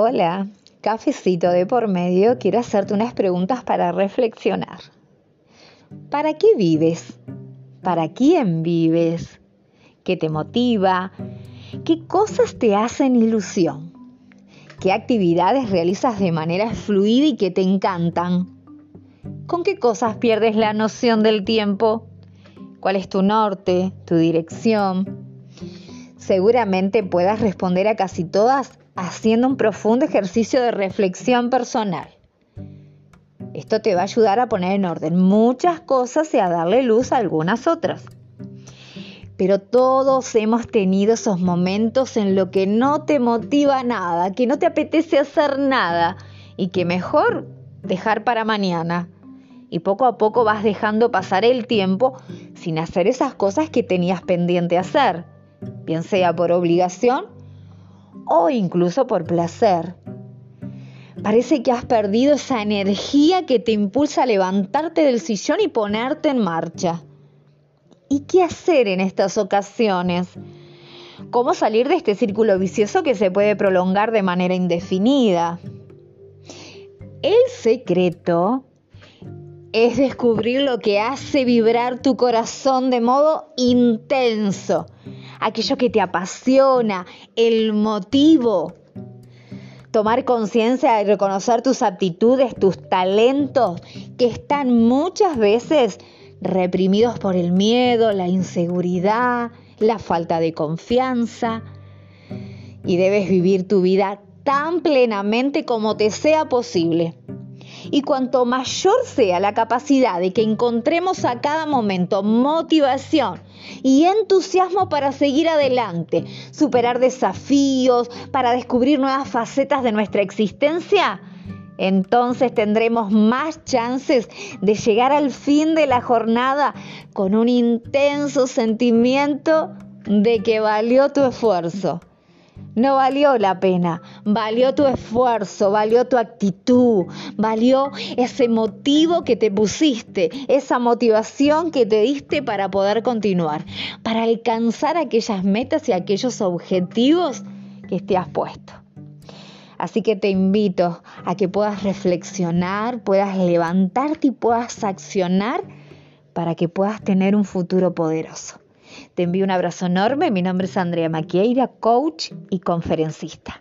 Hola, cafecito de por medio, quiero hacerte unas preguntas para reflexionar. ¿Para qué vives? ¿Para quién vives? ¿Qué te motiva? ¿Qué cosas te hacen ilusión? ¿Qué actividades realizas de manera fluida y que te encantan? ¿Con qué cosas pierdes la noción del tiempo? ¿Cuál es tu norte, tu dirección? Seguramente puedas responder a casi todas haciendo un profundo ejercicio de reflexión personal. Esto te va a ayudar a poner en orden muchas cosas y a darle luz a algunas otras. Pero todos hemos tenido esos momentos en lo que no te motiva nada, que no te apetece hacer nada y que mejor dejar para mañana. Y poco a poco vas dejando pasar el tiempo sin hacer esas cosas que tenías pendiente hacer, bien sea por obligación o incluso por placer. Parece que has perdido esa energía que te impulsa a levantarte del sillón y ponerte en marcha. ¿Y qué hacer en estas ocasiones? ¿Cómo salir de este círculo vicioso que se puede prolongar de manera indefinida? El secreto es descubrir lo que hace vibrar tu corazón de modo intenso, aquello que te apasiona, el motivo. Tomar conciencia y reconocer tus aptitudes, tus talentos, que están muchas veces reprimidos por el miedo, la inseguridad, la falta de confianza. Y debes vivir tu vida tan plenamente como te sea posible. Y cuanto mayor sea la capacidad de que encontremos a cada momento motivación y entusiasmo para seguir adelante, superar desafíos, para descubrir nuevas facetas de nuestra existencia, entonces tendremos más chances de llegar al fin de la jornada con un intenso sentimiento de que valió tu esfuerzo. No valió la pena, valió tu esfuerzo, valió tu actitud, valió ese motivo que te pusiste, esa motivación que te diste para poder continuar, para alcanzar aquellas metas y aquellos objetivos que te has puesto. Así que te invito a que puedas reflexionar, puedas levantarte y puedas accionar para que puedas tener un futuro poderoso. Te envío un abrazo enorme. Mi nombre es Andrea Maquieira, coach y conferencista.